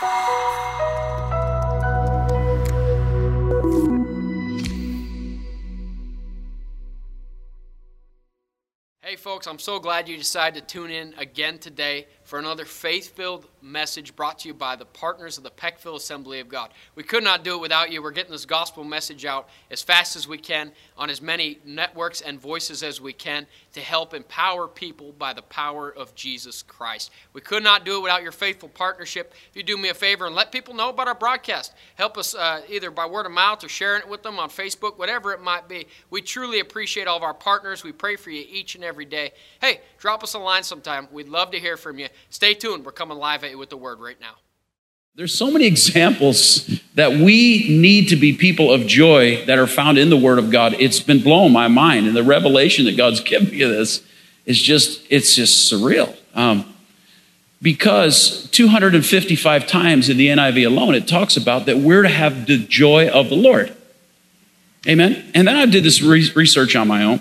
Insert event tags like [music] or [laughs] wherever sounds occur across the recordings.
Hey, folks, I'm so glad you decided to tune in again today for another faith filled message brought to you by the partners of the Peckville Assembly of God. We could not do it without you. We're getting this gospel message out as fast as we can on as many networks and voices as we can to help empower people by the power of Jesus Christ. We could not do it without your faithful partnership. If you do me a favor and let people know about our broadcast, help us uh, either by word of mouth or sharing it with them on Facebook, whatever it might be. We truly appreciate all of our partners. We pray for you each and every day. Hey, drop us a line sometime. We'd love to hear from you. Stay tuned. We're coming live at you with the word right now. There's so many examples that we need to be people of joy that are found in the Word of God. It's been blowing my mind, and the revelation that God's [laughs] given me of this is just, it's just surreal. Um, because 255 times in the NIV alone, it talks about that we're to have the joy of the Lord. Amen. And then I did this re- research on my own,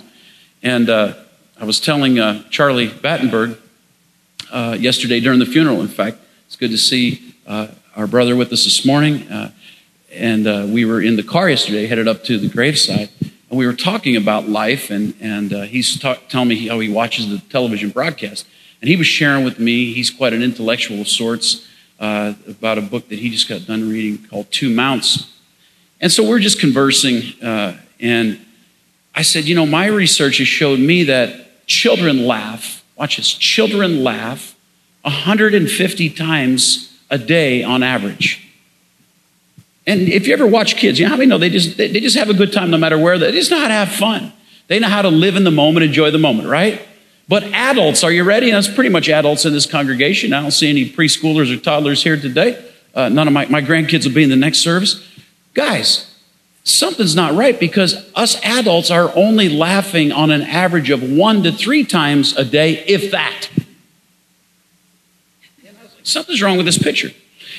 and uh, I was telling uh, Charlie Battenberg uh, yesterday during the funeral. In fact, it's good to see uh, our brother with us this morning. Uh, and uh, we were in the car yesterday, headed up to the graveside, and we were talking about life. And, and uh, he's ta- telling me how he watches the television broadcast. And he was sharing with me, he's quite an intellectual of sorts, about a book that he just got done reading called Two Mounts. And so we're just conversing, and I said, You know, my research has showed me that children laugh watch this, children laugh 150 times a day on average. And if you ever watch kids, you know how many know they just, they just have a good time no matter where they just know how to have fun. They know how to live in the moment, enjoy the moment, right? But adults, are you ready? That's pretty much adults in this congregation. I don't see any preschoolers or toddlers here today. Uh, none of my, my grandkids will be in the next service. Guys, something's not right because us adults are only laughing on an average of one to three times a day, if that. Something's wrong with this picture.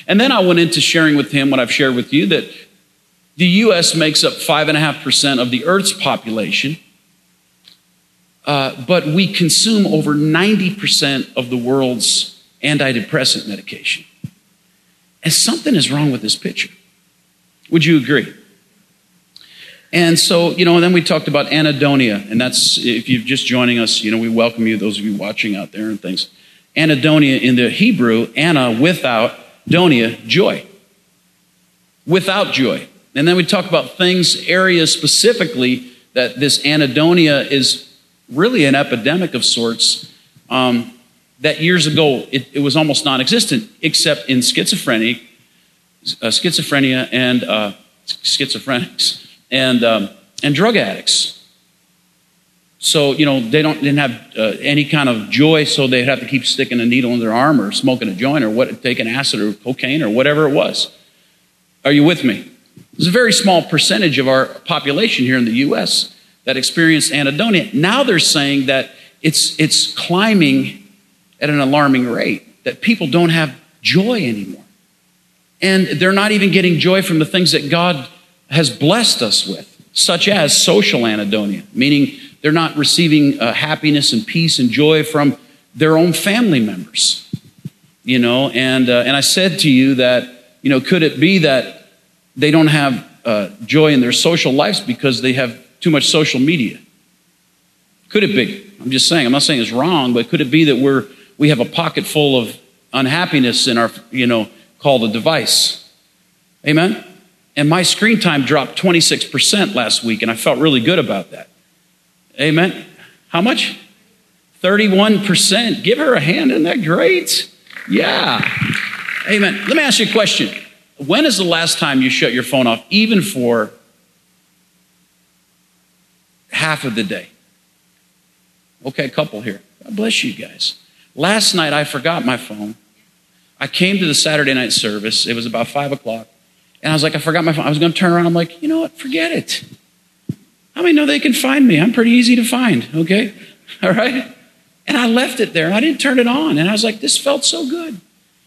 And then I went into sharing with him what I've shared with you that the U.S. makes up 5.5% of the Earth's population, uh, but we consume over 90% of the world's antidepressant medication. And something is wrong with this picture. Would you agree? And so, you know, and then we talked about anhedonia, and that's, if you're just joining us, you know, we welcome you, those of you watching out there and things. Anhedonia in the Hebrew, Anna without, Donia, joy. Without joy. And then we talk about things, areas specifically that this anhedonia is really an epidemic of sorts. Um, that years ago it, it, was almost non-existent, except in schizophrenia, uh, schizophrenia and uh, schizophrenics and, um, and drug addicts. So, you know, they don't, didn't have uh, any kind of joy, so they'd have to keep sticking a needle in their arm or smoking a joint or what, taking acid or cocaine or whatever it was. Are you with me? There's a very small percentage of our population here in the U.S. that experienced anhedonia. Now they're saying that it's, it's climbing at an alarming rate, that people don't have joy anymore. And they're not even getting joy from the things that God has blessed us with, such as social anhedonia, meaning they're not receiving uh, happiness and peace and joy from their own family members. You know, and, uh, and I said to you that, you know, could it be that they don't have uh, joy in their social lives because they have too much social media? Could it be? I'm just saying, I'm not saying it's wrong, but could it be that we're, we have a pocket full of unhappiness in our, you know, called a device? Amen? And my screen time dropped 26% last week, and I felt really good about that. Amen. How much? 31%. Give her a hand. Isn't that great? Yeah. Amen. Let me ask you a question. When is the last time you shut your phone off, even for half of the day? Okay, couple here. God bless you guys. Last night I forgot my phone. I came to the Saturday night service. It was about five o'clock. And I was like, I forgot my phone. I was going to turn around. I'm like, you know what? Forget it. How many know they can find me? I'm pretty easy to find, okay? [laughs] All right? And I left it there and I didn't turn it on. And I was like, this felt so good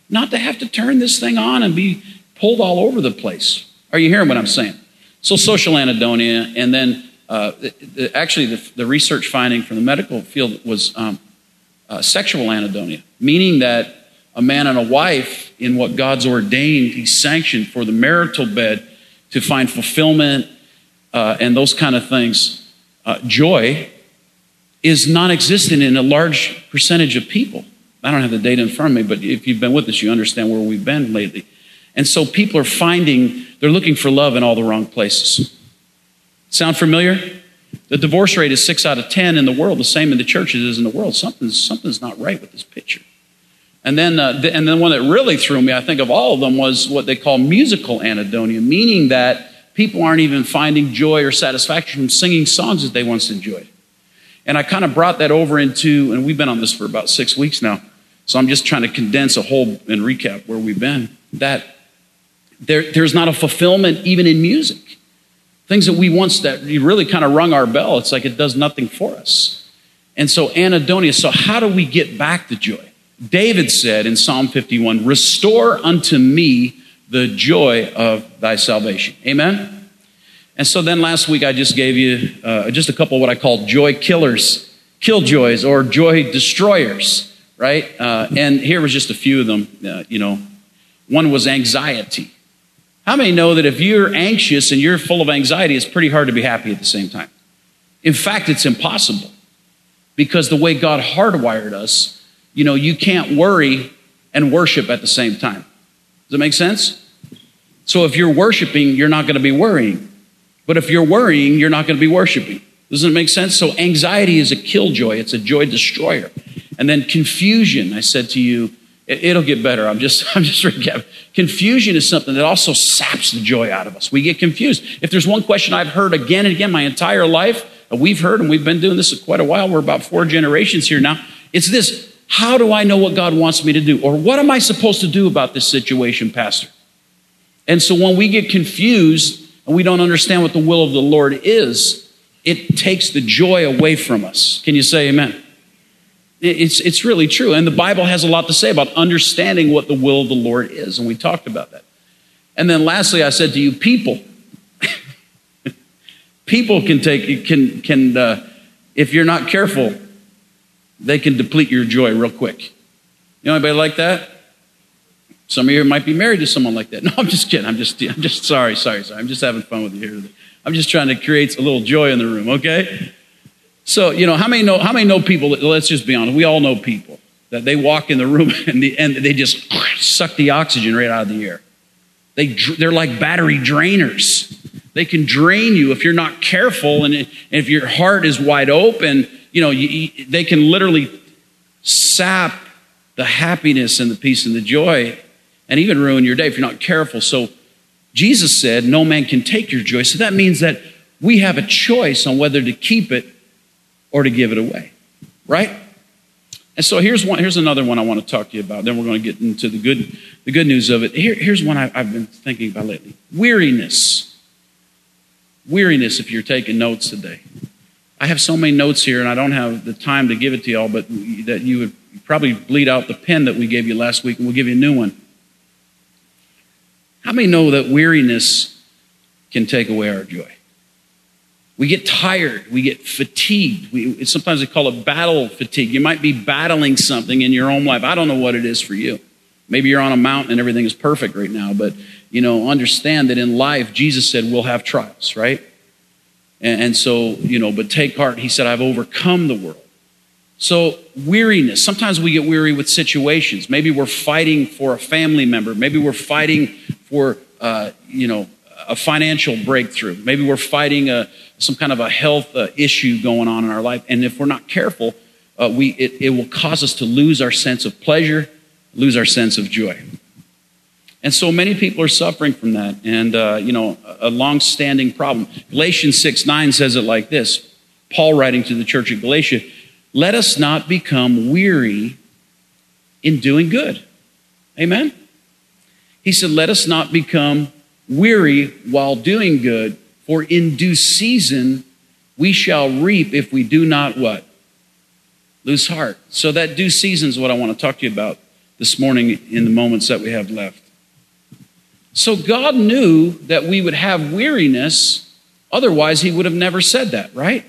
not to have to turn this thing on and be pulled all over the place. Are you hearing what I'm saying? So, social anhedonia, and then uh, the, the, actually, the, the, research finding from the medical field was um, uh, sexual anhedonia, meaning that a man and a wife in what God's ordained, He sanctioned for the marital bed to find fulfillment uh, and those kind of things, uh, joy is non existent in a large percentage of people. I don't have the data in front of me, but if you've been with us, you understand where we've been lately. And so people are finding, they're looking for love in all the wrong places. Sound familiar? The divorce rate is six out of 10 in the world, the same in the churches as in the world. Something's, something's not right with this picture. And then, uh, the, and then one that really threw me, I think, of all of them was what they call musical anhedonia, meaning that people aren't even finding joy or satisfaction from singing songs that they once enjoyed. And I kind of brought that over into, and we've been on this for about six weeks now, so I'm just trying to condense a whole and recap where we've been. That there, there's not a fulfillment even in music. Things that we once that really kind of rung our bell, it's like it does nothing for us. And so anhedonia, so how do we get back the joy? David said in Psalm 51, Restore unto me the joy of thy salvation. Amen? And so then last week I just gave you uh, just a couple of what I call joy killers, killjoys, or joy destroyers, right? Uh, and here was just a few of them. Uh, you know, one was anxiety. How many know that if you're anxious and you're full of anxiety, it's pretty hard to be happy at the same time? In fact, it's impossible because the way God hardwired us, you know, you can't worry and worship at the same time. Does that make sense? So if you're worshiping, you're not going to be worrying. But if you're worrying, you're not going to be worshiping. Doesn't it make sense? So anxiety is a killjoy, it's a joy destroyer. And then confusion, I said to you, it'll get better. I'm just, [laughs] I'm just recapping. Confusion is something that also saps the joy out of us. We get confused. If there's one question I've heard again and again my entire life, we've heard, and we've been doing this for quite a while. We're about four generations here now. It's this how do I know what God wants me to do? Or what am I supposed to do about this situation, Pastor? And so when we get confused and we don't understand what the will of the Lord is, it takes the joy away from us. Can you say amen? It's, it's really true. And the Bible has a lot to say about understanding what the will of the Lord is. And we talked about that. And then lastly, I said to you, people. [laughs] people can take, can, can uh, if you're not careful, they can deplete your joy real quick. You know anybody like that? Some of you might be married to someone like that. [laughs] No, I'm just kidding. I'm just, I'm just sorry, sorry, sorry. I'm just having fun with you here. I'm just trying to create a little joy in the room, okay? So, you know, how many know, how many know people, let's just be honest, we all know people that they walk in the room [laughs] and, the, and they just suck the oxygen right out of the air. They, they're like battery drainers. They can drain you if you're not careful and if your heart is wide open. You know, you, they can literally sap the happiness and the peace and the joy and even ruin your day if you're not careful. So Jesus said, No man can take your joy. So that means that we have a choice on whether to keep it or to give it away, right? And so here's one. Here's another one I want to talk to you about. Then we're going to get into the good, the good news of it. Here, here's one I, I've been thinking about lately: weariness. Weariness. If you're taking notes today, I have so many notes here, and I don't have the time to give it to y'all. But that you would probably bleed out the pen that we gave you last week, and we'll give you a new one. How many know that weariness can take away our joy? We get tired. We get fatigued. We, sometimes they call it battle fatigue. You might be battling something in your own life. I don't know what it is for you. Maybe you're on a mountain and everything is perfect right now, but you know, understand that in life, Jesus said we'll have trials, right? And, and so, you know, but take heart. He said, I've overcome the world. So, weariness. Sometimes we get weary with situations. Maybe we're fighting for a family member. Maybe we're fighting for, uh, you know, a financial breakthrough. Maybe we're fighting a, some kind of a health uh, issue going on in our life. And if we're not careful, uh, we, it, it will cause us to lose our sense of pleasure, lose our sense of joy. And so many people are suffering from that, and uh, you know, a long-standing problem. Galatians 6 9 says it like this Paul writing to the church at Galatia, let us not become weary in doing good. Amen? He said, let us not become weary while doing good, for in due season we shall reap if we do not what? Lose heart. So that due season is what I want to talk to you about this morning in the moments that we have left. So God knew that we would have weariness, otherwise he would have never said that, right?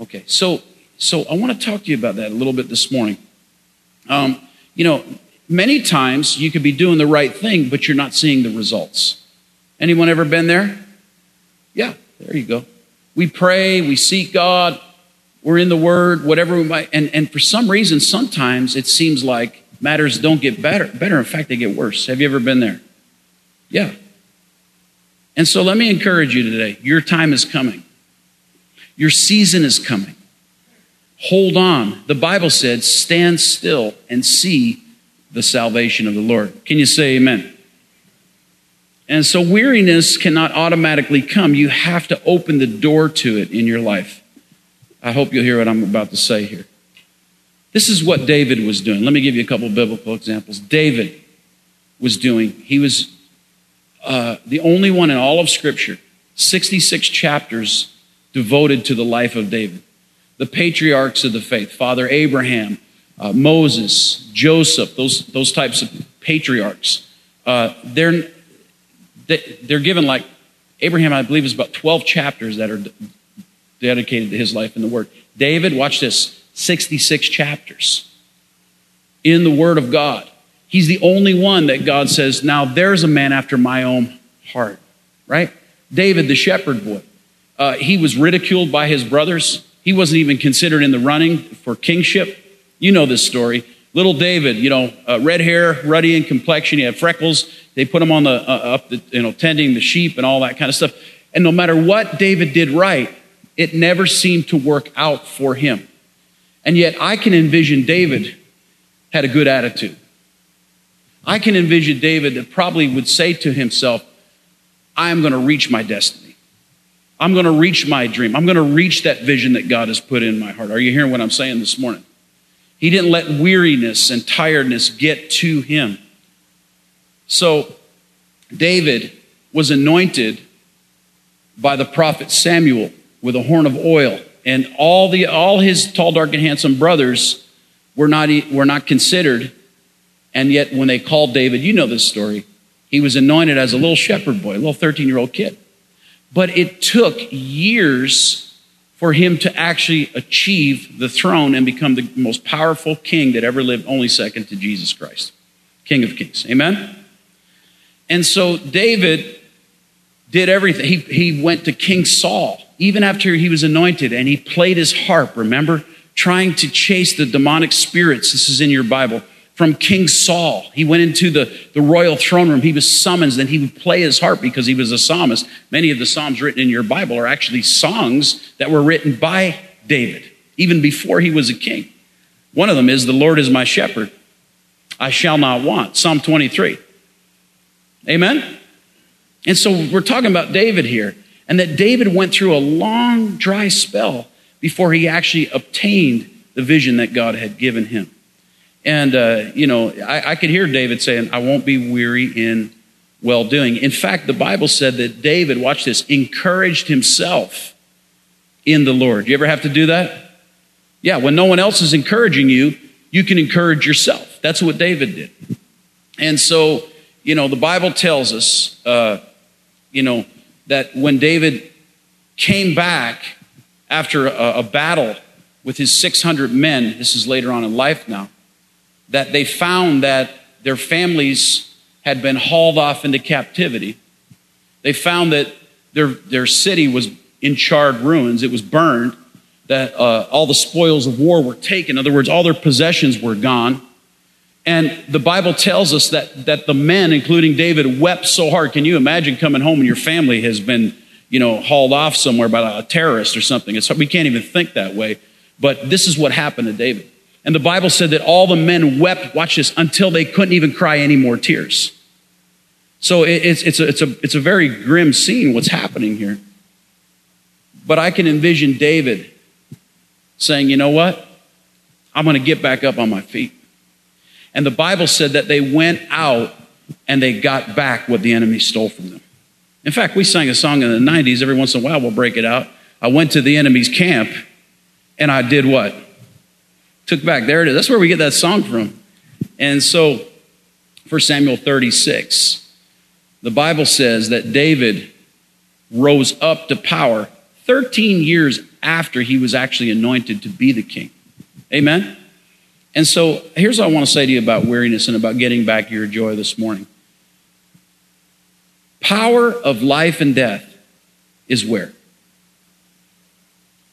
Okay, so so I want to talk to you about that a little bit this morning. Um, you know, many times you could be doing the right thing, but you're not seeing the results. Anyone ever been there? Yeah, there you go. We pray, we seek God, we're in the Word, whatever we might, and, and for some reason, sometimes it seems like matters don't get better. Better, in fact, they get worse. Have you ever been there? Yeah. And so let me encourage you today. Your time is coming. Your season is coming. Hold on. The Bible said, stand still and see the salvation of the Lord. Can you say amen? And so weariness cannot automatically come. You have to open the door to it in your life. I hope you'll hear what I'm about to say here. This is what David was doing. Let me give you a couple biblical examples. David was doing, he was uh, the only one in all of Scripture, 66 chapters devoted to the life of David. The patriarchs of the faith, Father Abraham, uh, Moses, Joseph, those, those types of patriarchs, uh, they're, they're given like, Abraham, I believe, is about 12 chapters that are dedicated to his life in the Word. David, watch this 66 chapters in the Word of God. He's the only one that God says, now there's a man after my own heart, right? David, the shepherd boy. Uh, he was ridiculed by his brothers. He wasn't even considered in the running for kingship. You know this story. Little David, you know, uh, red hair, ruddy in complexion. He had freckles. They put him on the, uh, up the, you know, tending the sheep and all that kind of stuff. And no matter what David did right, it never seemed to work out for him. And yet I can envision David had a good attitude. I can envision David that probably would say to himself, I am going to reach my destiny. I'm going to reach my dream. I'm going to reach that vision that God has put in my heart. Are you hearing what I'm saying this morning? He didn't let weariness and tiredness get to him. So, David was anointed by the prophet Samuel with a horn of oil, and all, the, all his tall, dark, and handsome brothers were not, were not considered and yet, when they called David, you know this story, he was anointed as a little shepherd boy, a little 13 year old kid. But it took years for him to actually achieve the throne and become the most powerful king that ever lived, only second to Jesus Christ, King of Kings. Amen? And so David did everything. He, he went to King Saul, even after he was anointed, and he played his harp, remember? Trying to chase the demonic spirits. This is in your Bible from King Saul. He went into the, the royal throne room. He was summoned, and he would play his harp because he was a psalmist. Many of the psalms written in your Bible are actually songs that were written by David, even before he was a king. One of them is, The Lord is my shepherd, I shall not want. Psalm 23. Amen? And so we're talking about David here, and that David went through a long, dry spell before he actually obtained the vision that God had given him. And, uh, you know, I, I could hear David saying, I won't be weary in well doing. In fact, the Bible said that David, watch this, encouraged himself in the Lord. You ever have to do that? Yeah, when no one else is encouraging you, you can encourage yourself. That's what David did. And so, you know, the Bible tells us, uh, you know, that when David came back after a, a battle with his 600 men, this is later on in life now, that they found that their families had been hauled off into captivity. They found that their, their city was in charred ruins, it was burned, that uh, all the spoils of war were taken. In other words, all their possessions were gone. And the Bible tells us that, that the men, including David, wept so hard. Can you imagine coming home and your family has been, you know, hauled off somewhere by a terrorist or something? It's, we can't even think that way. But this is what happened to David. And the Bible said that all the men wept, watch this, until they couldn't even cry any more tears. So it's, it's, a, it's, a, it's a very grim scene what's happening here. But I can envision David saying, you know what? I'm going to get back up on my feet. And the Bible said that they went out and they got back what the enemy stole from them. In fact, we sang a song in the 90s. Every once in a while, we'll break it out. I went to the enemy's camp and I did what? Took back. There it is. That's where we get that song from. And so, for Samuel 36, the Bible says that David rose up to power 13 years after he was actually anointed to be the king. Amen? And so here's what I want to say to you about weariness and about getting back your joy this morning. Power of life and death is where?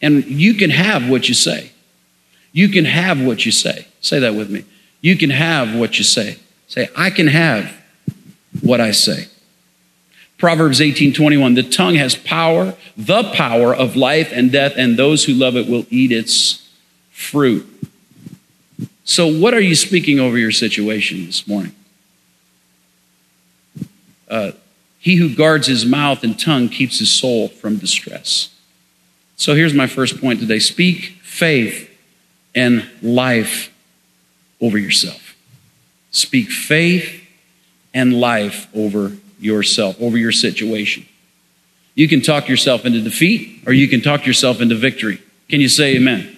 And you can have what you say. You can have what you say. Say that with me. You can have what you say. Say, I can have what I say. Proverbs 18:21 The tongue has power, the power of life and death and those who love it will eat its fruit. So what are you speaking over your situation this morning? Uh, he who guards his mouth and tongue keeps his soul from distress. So here's my first point today speak faith and life over yourself. Speak faith and life over yourself, over your situation. You can talk yourself into defeat or you can talk yourself into victory. Can you say amen?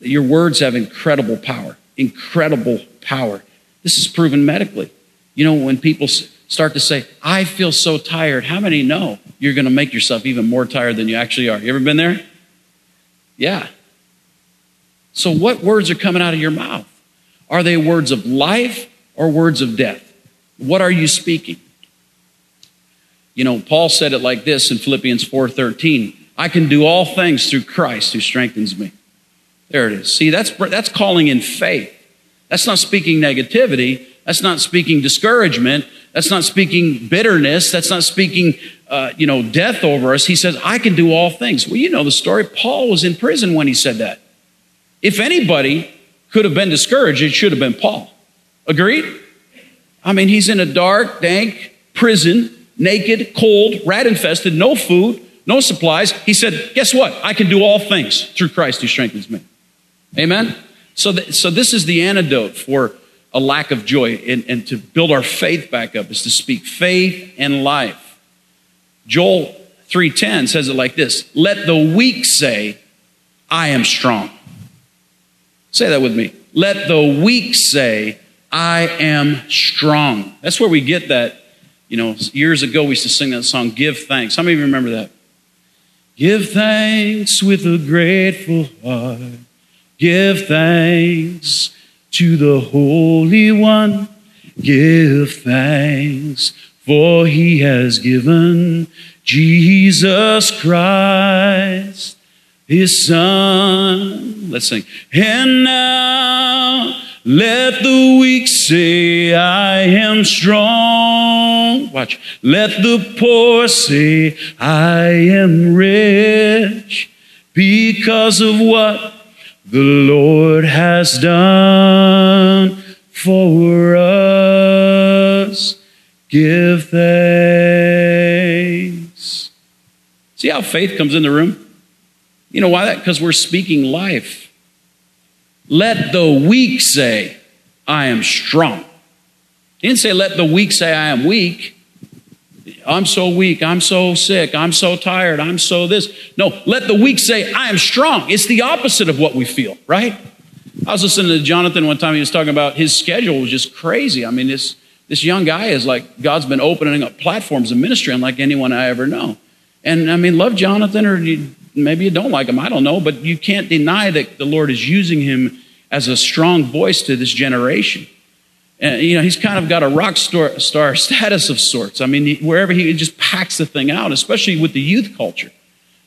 Your words have incredible power, incredible power. This is proven medically. You know, when people start to say, I feel so tired, how many know you're going to make yourself even more tired than you actually are? You ever been there? Yeah. So, what words are coming out of your mouth? Are they words of life or words of death? What are you speaking? You know, Paul said it like this in Philippians 4:13, I can do all things through Christ who strengthens me. There it is. See, that's that's calling in faith. That's not speaking negativity. That's not speaking discouragement. That's not speaking bitterness. That's not speaking, uh, you know, death over us. He says, I can do all things. Well, you know the story. Paul was in prison when he said that. If anybody could have been discouraged, it should have been Paul. Agreed? I mean, he's in a dark, dank prison, naked, cold, rat infested, no food, no supplies. He said, Guess what? I can do all things through Christ who strengthens me. Amen? So, th- so this is the antidote for a lack of joy and, and to build our faith back up is to speak faith and life. Joel 3:10 says it like this, "Let the weak say, I am strong." Say that with me. Let the weak say, I am strong. That's where we get that. You know, years ago we used to sing that song, Give Thanks. How many of you remember that? Give thanks with a grateful heart. Give thanks to the Holy One. Give thanks, for he has given Jesus Christ, his Son. Let's sing. And now let the weak say, I am strong. Watch. Let the poor say, I am rich because of what the Lord has done for us. Give thanks. See how faith comes in the room? You know why that? Because we're speaking life. Let the weak say, I am strong. He didn't say, let the weak say, I am weak. I'm so weak. I'm so sick. I'm so tired. I'm so this. No, let the weak say, I am strong. It's the opposite of what we feel, right? I was listening to Jonathan one time. He was talking about his schedule was just crazy. I mean, this, this young guy is like, God's been opening up platforms of ministry unlike anyone I ever know. And I mean, love Jonathan, or you, maybe you don't like him. I don't know. But you can't deny that the Lord is using him as a strong voice to this generation. And, you know, he's kind of got a rock star, star status of sorts. I mean, wherever he, he just packs the thing out, especially with the youth culture.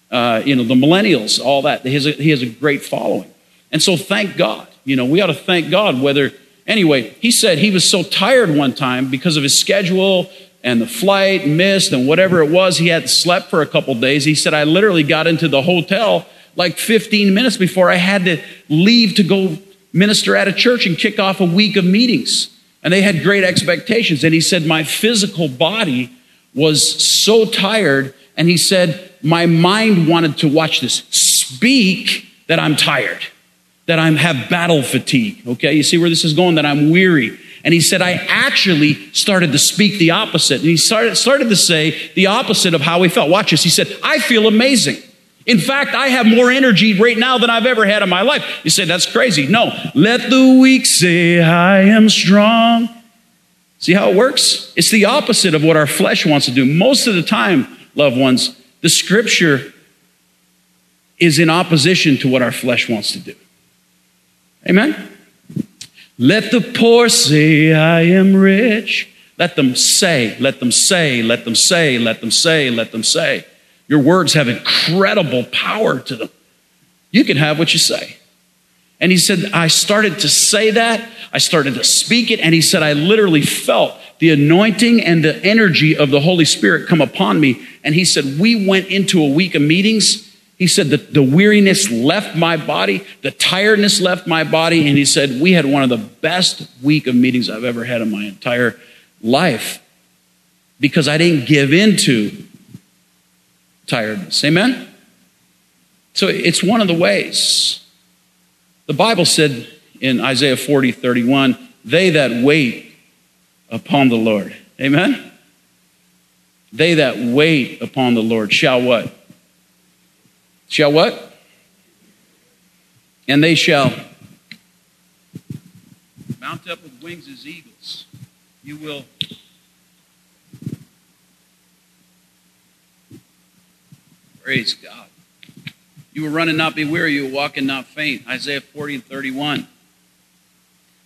Uh, you know, the millennials, all that. He has, a, he has a great following. And so thank God. You know, we ought to thank God whether, anyway, he said he was so tired one time because of his schedule and the flight missed and whatever it was. He had slept for a couple days. He said, I literally got into the hotel like 15 minutes before I had to leave to go minister at a church and kick off a week of meetings. And they had great expectations. And he said, My physical body was so tired. And he said, My mind wanted to watch this. Speak that I'm tired, that I am have battle fatigue. Okay, you see where this is going? That I'm weary. And he said, I actually started to speak the opposite. And he started, started to say the opposite of how he felt. Watch this. He said, I feel amazing. In fact, I have more energy right now than I've ever had in my life. You say, that's crazy. No, let the weak say, I am strong. See how it works? It's the opposite of what our flesh wants to do. Most of the time, loved ones, the scripture is in opposition to what our flesh wants to do. Amen? Let the poor say, I am rich. Let them say, let them say, let them say, let them say, let them say. Your words have incredible power to them. You can have what you say. And he said, I started to say that. I started to speak it. And he said, I literally felt the anointing and the energy of the Holy Spirit come upon me. And he said, We went into a week of meetings. He said, the, the weariness left my body, the tiredness left my body. And he said, We had one of the best week of meetings I've ever had in my entire life because I didn't give in into tiredness. Amen? So it's one of the ways. The Bible said in Isaiah 40, 31, they that wait upon the Lord. Amen? They that wait upon the Lord shall what? Shall what? And they shall mount up with wings as eagles. You will Praise God. You will run and not be weary. You will walk and not faint. Isaiah 40 and 31.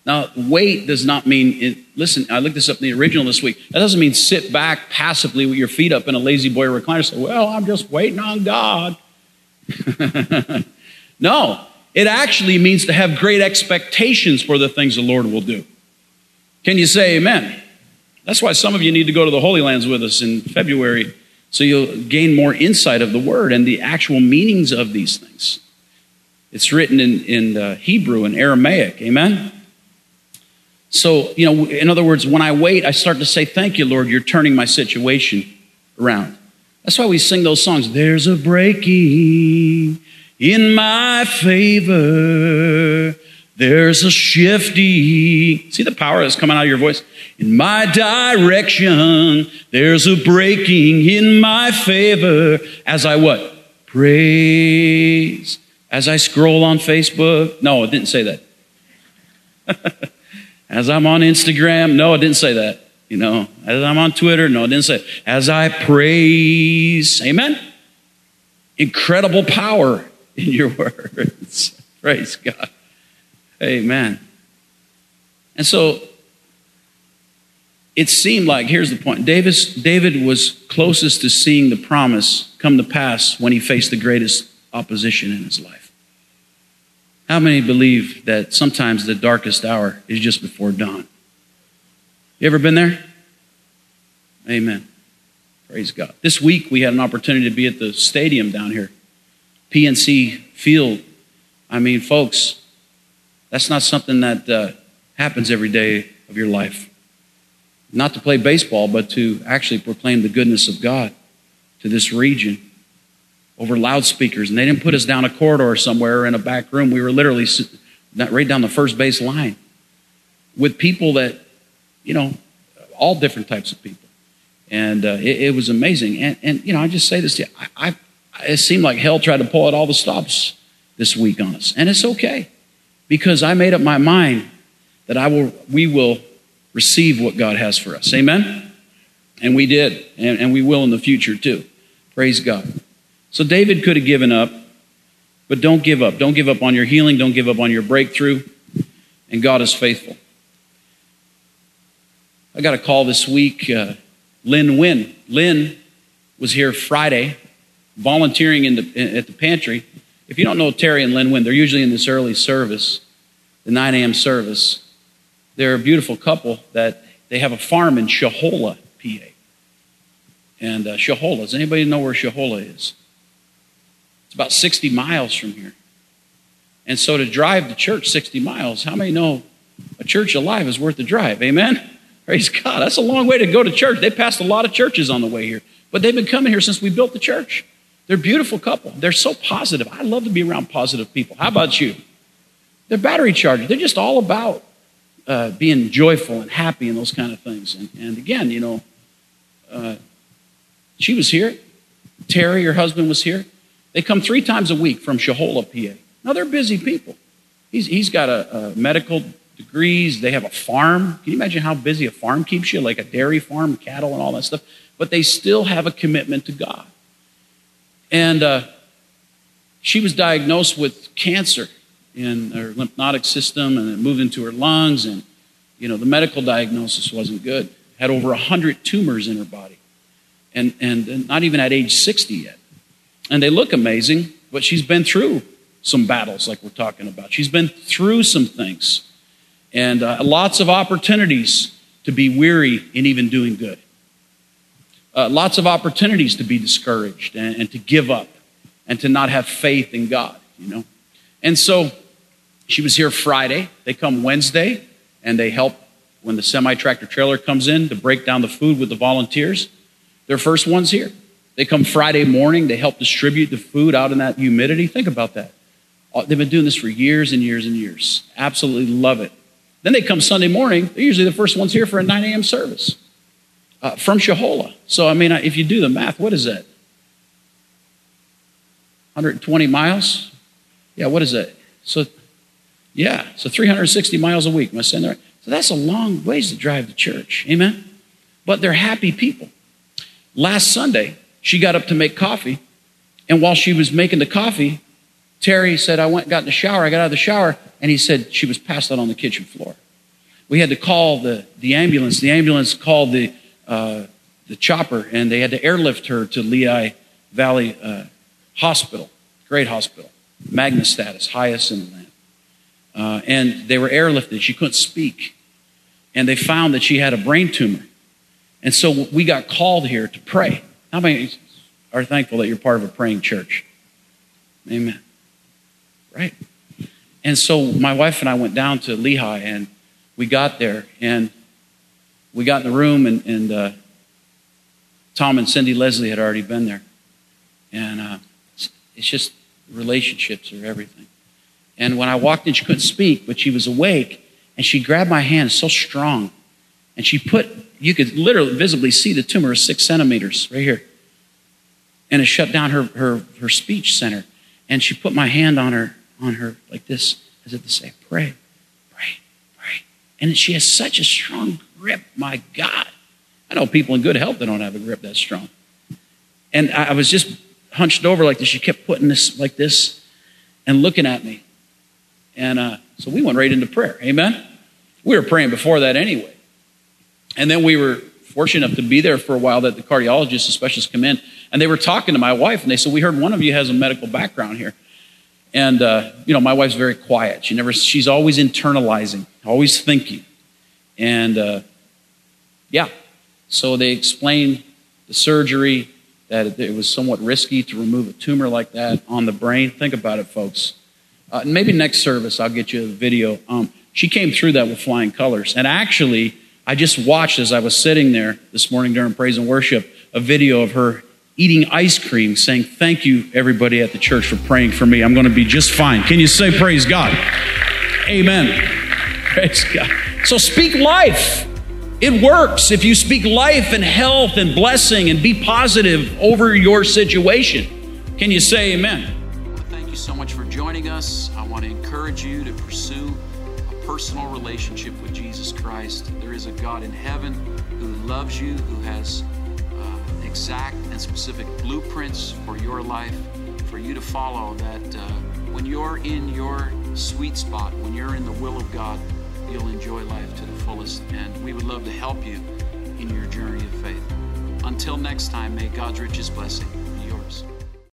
Now, wait does not mean, it, listen, I looked this up in the original this week. That doesn't mean sit back passively with your feet up in a La-Z-Boy recliner say, well, I'm just waiting on God. [laughs] no, it actually means to have great expectations for the things the Lord will do. Can you say amen? That's why some of you need to go to the Holy Lands with us in February so you'll gain more insight of the word and the actual meanings of these things. It's written in, in uh, Hebrew and Aramaic. Amen? So, you know, in other words, when I wait, I start to say, Thank you, Lord, you're turning my situation around. That's why we sing those songs. There's a breaking in my favor. There's a shifty. See the power that's coming out of your voice? In my direction, there's a breaking in my favor as I what? Praise. As I scroll on Facebook. No, it didn't say that. [laughs] as I'm on Instagram. No, it didn't say that. You know, as I'm on Twitter. No, it didn't say. As I praise. Amen? Incredible power in your [laughs] words. Praise God. Amen. And so it seemed like, here's the point Davis, David was closest to seeing the promise come to pass when he faced the greatest opposition in his life. How many believe that sometimes the darkest hour is just before dawn? You ever been there? Amen. Praise God. This week we had an opportunity to be at the stadium down here, PNC Field. I mean, folks, that's not something that uh, happens every day of your life. Not to play baseball, but to actually proclaim the goodness of God to this region over loudspeakers. And they didn't put us down a corridor somewhere in a back room. We were literally right down the first base line with people that, you know, all different types of people. And uh, it, it, was amazing. And, and, you know, I just say this to you. I, I, it seemed like hell tried to pull out all the stops this week on us. And it's okay because I made up my mind that I will, we will receive what God has for us. Amen? And we did, and, and we will in the future too. Praise God. So David could have given up, but don't give up. Don't give up on your healing. Don't give up on your breakthrough. And God is faithful. I got a call this week. Uh, Lynn Wynn. Lynn was here Friday volunteering in the, at the pantry if you don't know Terry and Lynn Wynn, they're usually in this early service, the 9 a.m. service. They're a beautiful couple that they have a farm in Shohola, PA. And uh, Shohola, does anybody know where Shohola is? It's about 60 miles from here. And so to drive to church 60 miles, how many know a church alive is worth the drive? Amen? Praise God. That's a long way to go to church. They passed a lot of churches on the way here. But they've been coming here since we built the church. They're a beautiful couple. They're so positive. I love to be around positive people. How about you? They're battery charged. They're just all about uh, being joyful and happy and those kind of things. And, and again, you know, uh, she was here. Terry, her husband, was here. They come three times a week from Shohola, PA. Now, they're busy people. He's, he's got a, a medical degrees. They have a farm. Can you imagine how busy a farm keeps you? Like a dairy farm, cattle, and all that stuff. But they still have a commitment to God. And uh, she was diagnosed with cancer in her lymphatic system, and it moved into her lungs, and you know the medical diagnosis wasn't good. Had over hundred tumors in her body, and, and and not even at age 60 yet. And they look amazing, but she's been through some battles, like we're talking about. She's been through some things, and uh, lots of opportunities to be weary in even doing good. Uh, lots of opportunities to be discouraged and, and to give up and to not have faith in God, you know. And so she was here Friday. They come Wednesday and they help when the semi tractor trailer comes in to break down the food with the volunteers. They're first ones here. They come Friday morning. They help distribute the food out in that humidity. Think about that. Uh, they've been doing this for years and years and years. Absolutely love it. Then they come Sunday morning. They're usually the first ones here for a 9 a.m. service uh, from Shohola. So, I mean, if you do the math, what is that? 120 miles? Yeah, what is that? So, yeah, so 360 miles a week. Am I saying that right? So that's a long ways to drive to church. Amen? But they're happy people. Last Sunday, she got up to make coffee, and while she was making the coffee, Terry said, I went, got in the shower. I got out of the shower, and he said she was passed out on the kitchen floor. We had to call the, the ambulance. The ambulance called the, uh, the chopper, and they had to airlift her to Lehigh Valley uh, Hospital. Great hospital. Magnet status, highest in the land. Uh, and they were airlifted. She couldn't speak. And they found that she had a brain tumor. And so we got called here to pray. How many are thankful that you're part of a praying church? Amen. Right? And so my wife and I went down to Lehigh and we got there and we got in the room and, and uh, Tom and Cindy Leslie had already been there. And uh, it's just relationships are everything. And when I walked in, she couldn't speak, but she was awake and she grabbed my hand so strong and she put, you could literally visibly see the tumor is six centimeters right here. And it shut down her, her, her speech center. And she put my hand on her on her like this, as if to say, Pray, pray, pray. And she has such a strong grip, my God. I know people in good health that don't have a grip that strong. And I was just hunched over like this. She kept putting this like this and looking at me. And uh, so we went right into prayer. Amen? We were praying before that anyway. And then we were fortunate enough to be there for a while that the cardiologists and specialists come in. And they were talking to my wife, and they said, We heard one of you has a medical background here. And uh, you know, my wife's very quiet. She never. She's always internalizing, always thinking. And uh, yeah, so they explained the surgery that it was somewhat risky to remove a tumor like that on the brain. Think about it, folks. Uh, maybe next service I'll get you a video. Um, she came through that with flying colors. And actually, I just watched as I was sitting there this morning during praise and worship a video of her eating ice cream, saying, Thank you, everybody at the church, for praying for me. I'm going to be just fine. Can you say, Praise God? Amen. [laughs] Praise God. So speak life. It works if you speak life and health and blessing and be positive over your situation. Can you say amen? Thank you so much for joining us. I want to encourage you to pursue a personal relationship with Jesus Christ. There is a God in heaven who loves you, who has exact and specific blueprints for your life for you to follow that uh, when you're in your sweet spot, when you're in the will of God, you'll enjoy life to the fullest. And we would love to help you in your journey of faith. Until next time, may God's richest blessing